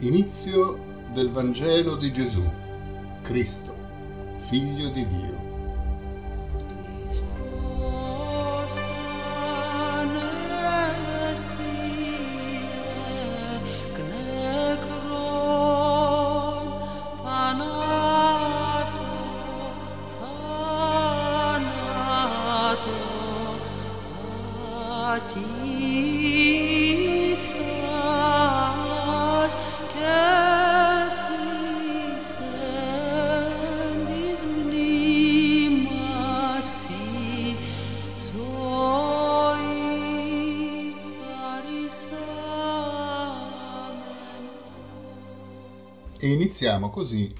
Inizio del Vangelo di Gesù, Cristo, Figlio di Dio. E iniziamo così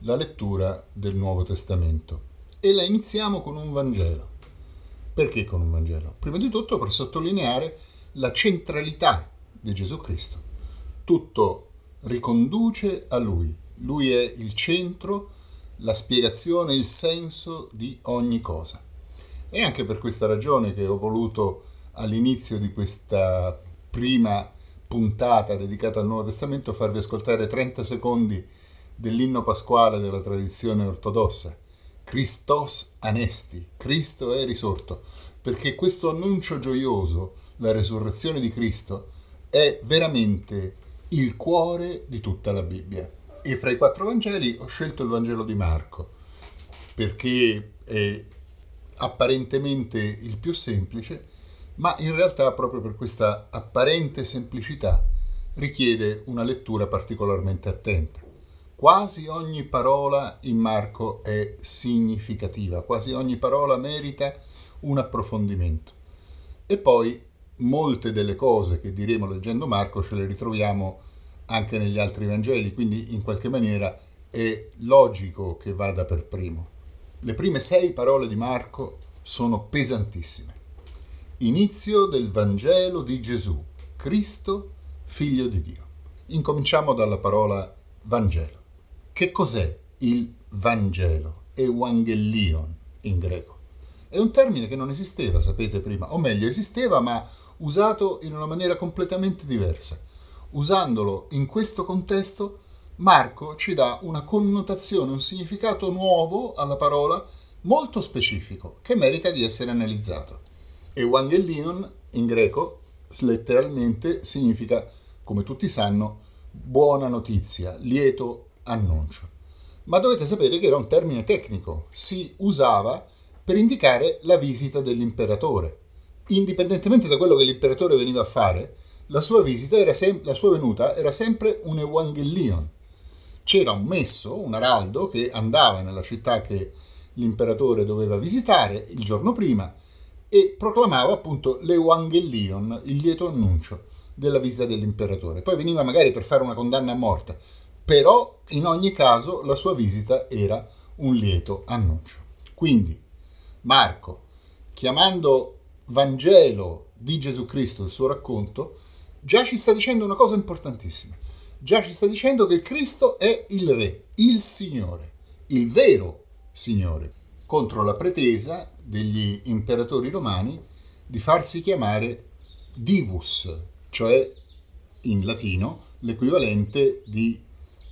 la lettura del Nuovo Testamento. E la iniziamo con un Vangelo. Perché con un Vangelo? Prima di tutto per sottolineare la centralità di Gesù Cristo. Tutto riconduce a Lui. Lui è il centro, la spiegazione, il senso di ogni cosa. E anche per questa ragione che ho voluto all'inizio di questa prima puntata dedicata al Nuovo Testamento farvi ascoltare 30 secondi dell'inno pasquale della tradizione ortodossa. Christos anesti, Cristo è risorto, perché questo annuncio gioioso, la resurrezione di Cristo, è veramente il cuore di tutta la Bibbia. E fra i quattro Vangeli ho scelto il Vangelo di Marco, perché è apparentemente il più semplice, ma in realtà proprio per questa apparente semplicità richiede una lettura particolarmente attenta. Quasi ogni parola in Marco è significativa, quasi ogni parola merita un approfondimento. E poi molte delle cose che diremo leggendo Marco ce le ritroviamo anche negli altri Vangeli, quindi in qualche maniera è logico che vada per primo. Le prime sei parole di Marco sono pesantissime. Inizio del Vangelo di Gesù, Cristo, figlio di Dio. Incominciamo dalla parola Vangelo. Che cos'è il Vangelo? Evangelion in greco. È un termine che non esisteva, sapete prima, o meglio esisteva ma usato in una maniera completamente diversa. Usandolo in questo contesto, Marco ci dà una connotazione, un significato nuovo alla parola molto specifico che merita di essere analizzato. Evangelion in greco letteralmente significa, come tutti sanno, buona notizia, lieto annuncio. Ma dovete sapere che era un termine tecnico, si usava per indicare la visita dell'imperatore. Indipendentemente da quello che l'imperatore veniva a fare, la sua, sem- la sua venuta era sempre un Evangelion. C'era un messo, un araldo, che andava nella città che l'imperatore doveva visitare il giorno prima e proclamava appunto l'Evangelion, il lieto annuncio della visita dell'imperatore. Poi veniva magari per fare una condanna a morte, però in ogni caso la sua visita era un lieto annuncio. Quindi Marco, chiamando Vangelo di Gesù Cristo il suo racconto, già ci sta dicendo una cosa importantissima. Già ci sta dicendo che Cristo è il Re, il Signore, il vero Signore, contro la pretesa degli imperatori romani di farsi chiamare divus, cioè in latino l'equivalente di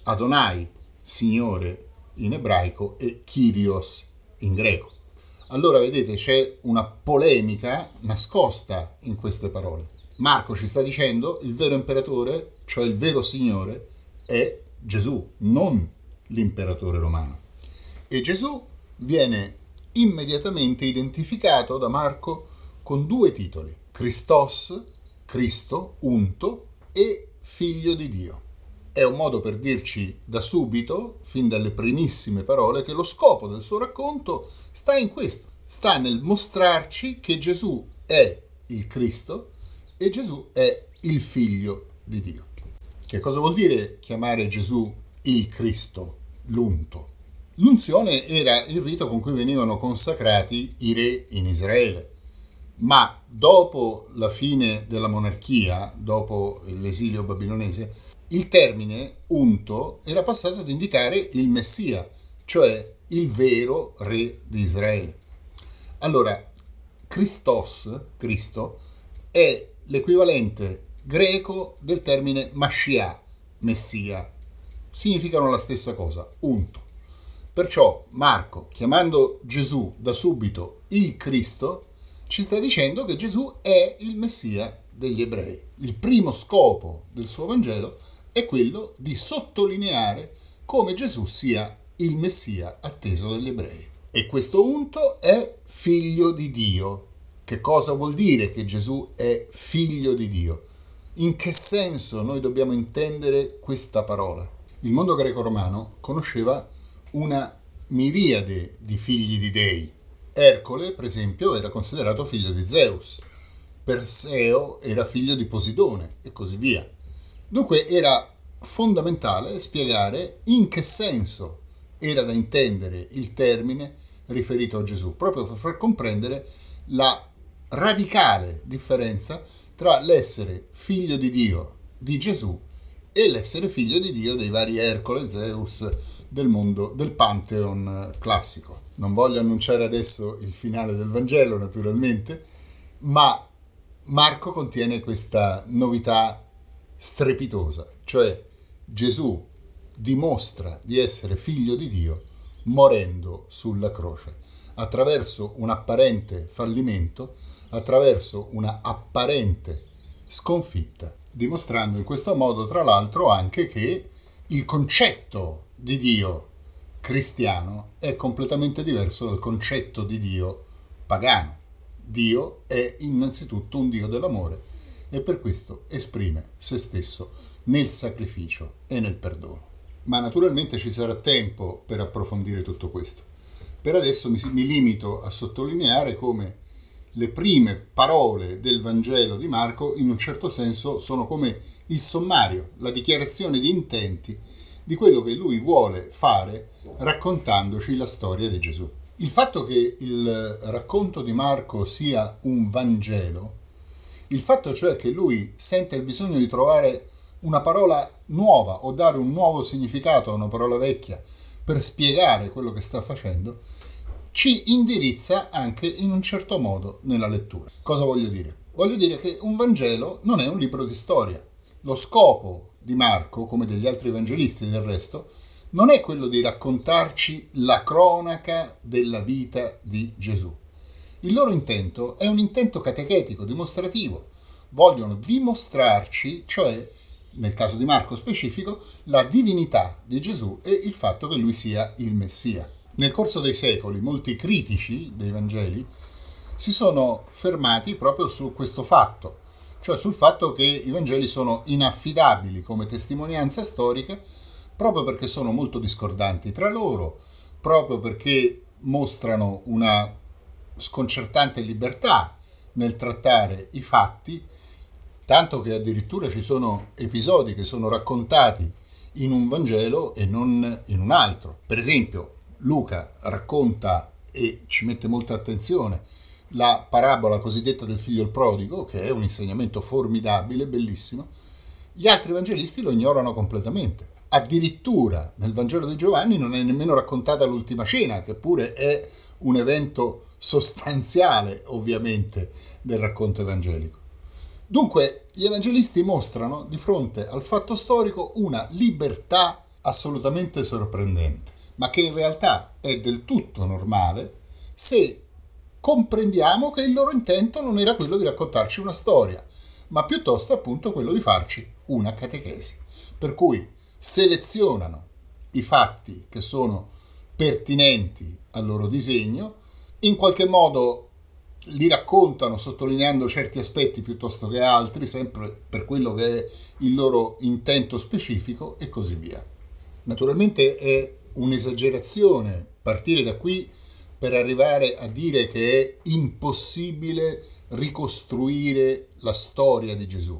Adonai, Signore in ebraico, e Kyrios in greco. Allora vedete c'è una polemica nascosta in queste parole. Marco ci sta dicendo il vero imperatore, cioè il vero Signore, è Gesù, non l'imperatore romano. E Gesù viene immediatamente identificato da Marco con due titoli, Christos, Cristo, unto, e figlio di Dio. È un modo per dirci da subito, fin dalle primissime parole, che lo scopo del suo racconto sta in questo, sta nel mostrarci che Gesù è il Cristo e Gesù è il figlio di Dio. Che cosa vuol dire chiamare Gesù il Cristo, l'unto? L'unzione era il rito con cui venivano consacrati i re in Israele, ma dopo la fine della monarchia, dopo l'esilio babilonese, il termine unto era passato ad indicare il Messia, cioè il vero re di Israele. Allora, Christos, Cristo, è l'equivalente greco del termine Mashiach, Messia. Significano la stessa cosa, unto. Perciò Marco, chiamando Gesù da subito il Cristo, ci sta dicendo che Gesù è il Messia degli ebrei. Il primo scopo del suo Vangelo è quello di sottolineare come Gesù sia il Messia atteso dagli ebrei. E questo unto è figlio di Dio. Che cosa vuol dire che Gesù è figlio di Dio? In che senso noi dobbiamo intendere questa parola? Il mondo greco-romano conosceva una miriade di figli di dei. Ercole, per esempio, era considerato figlio di Zeus, Perseo era figlio di Posidone e così via. Dunque era fondamentale spiegare in che senso era da intendere il termine riferito a Gesù, proprio per far comprendere la radicale differenza tra l'essere figlio di Dio di Gesù e l'essere figlio di Dio dei vari Ercole, Zeus del mondo del Pantheon classico. Non voglio annunciare adesso il finale del Vangelo, naturalmente, ma Marco contiene questa novità strepitosa, cioè Gesù dimostra di essere figlio di Dio morendo sulla croce, attraverso un apparente fallimento, attraverso una apparente sconfitta, dimostrando in questo modo tra l'altro anche che il concetto di Dio cristiano è completamente diverso dal concetto di Dio pagano. Dio è innanzitutto un Dio dell'amore e per questo esprime se stesso nel sacrificio e nel perdono ma naturalmente ci sarà tempo per approfondire tutto questo. Per adesso mi, mi limito a sottolineare come le prime parole del Vangelo di Marco in un certo senso sono come il sommario, la dichiarazione di intenti di quello che lui vuole fare raccontandoci la storia di Gesù. Il fatto che il racconto di Marco sia un Vangelo, il fatto cioè che lui sente il bisogno di trovare una parola nuova o dare un nuovo significato a una parola vecchia per spiegare quello che sta facendo, ci indirizza anche in un certo modo nella lettura. Cosa voglio dire? Voglio dire che un Vangelo non è un libro di storia. Lo scopo di Marco, come degli altri evangelisti del resto, non è quello di raccontarci la cronaca della vita di Gesù. Il loro intento è un intento catechetico, dimostrativo. Vogliono dimostrarci, cioè, nel caso di Marco specifico, la divinità di Gesù e il fatto che lui sia il Messia. Nel corso dei secoli molti critici dei Vangeli si sono fermati proprio su questo fatto, cioè sul fatto che i Vangeli sono inaffidabili come testimonianza storica proprio perché sono molto discordanti tra loro, proprio perché mostrano una sconcertante libertà nel trattare i fatti tanto che addirittura ci sono episodi che sono raccontati in un Vangelo e non in un altro. Per esempio, Luca racconta e ci mette molta attenzione la parabola cosiddetta del figlio il prodigo, che è un insegnamento formidabile, bellissimo. Gli altri evangelisti lo ignorano completamente. Addirittura nel Vangelo di Giovanni non è nemmeno raccontata l'ultima cena, che pure è un evento sostanziale, ovviamente, del racconto evangelico. Dunque, gli evangelisti mostrano di fronte al fatto storico una libertà assolutamente sorprendente, ma che in realtà è del tutto normale se comprendiamo che il loro intento non era quello di raccontarci una storia, ma piuttosto appunto quello di farci una catechesi. Per cui selezionano i fatti che sono pertinenti al loro disegno, in qualche modo li raccontano sottolineando certi aspetti piuttosto che altri, sempre per quello che è il loro intento specifico e così via. Naturalmente è un'esagerazione partire da qui per arrivare a dire che è impossibile ricostruire la storia di Gesù,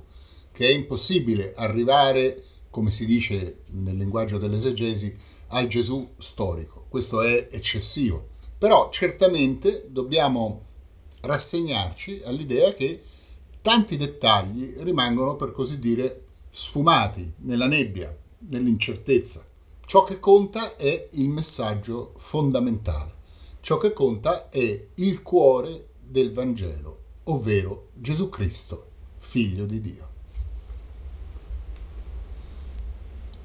che è impossibile arrivare, come si dice nel linguaggio dell'esegesi, al Gesù storico. Questo è eccessivo. Però certamente dobbiamo rassegnarci all'idea che tanti dettagli rimangono per così dire sfumati nella nebbia, nell'incertezza. Ciò che conta è il messaggio fondamentale, ciò che conta è il cuore del Vangelo, ovvero Gesù Cristo, figlio di Dio.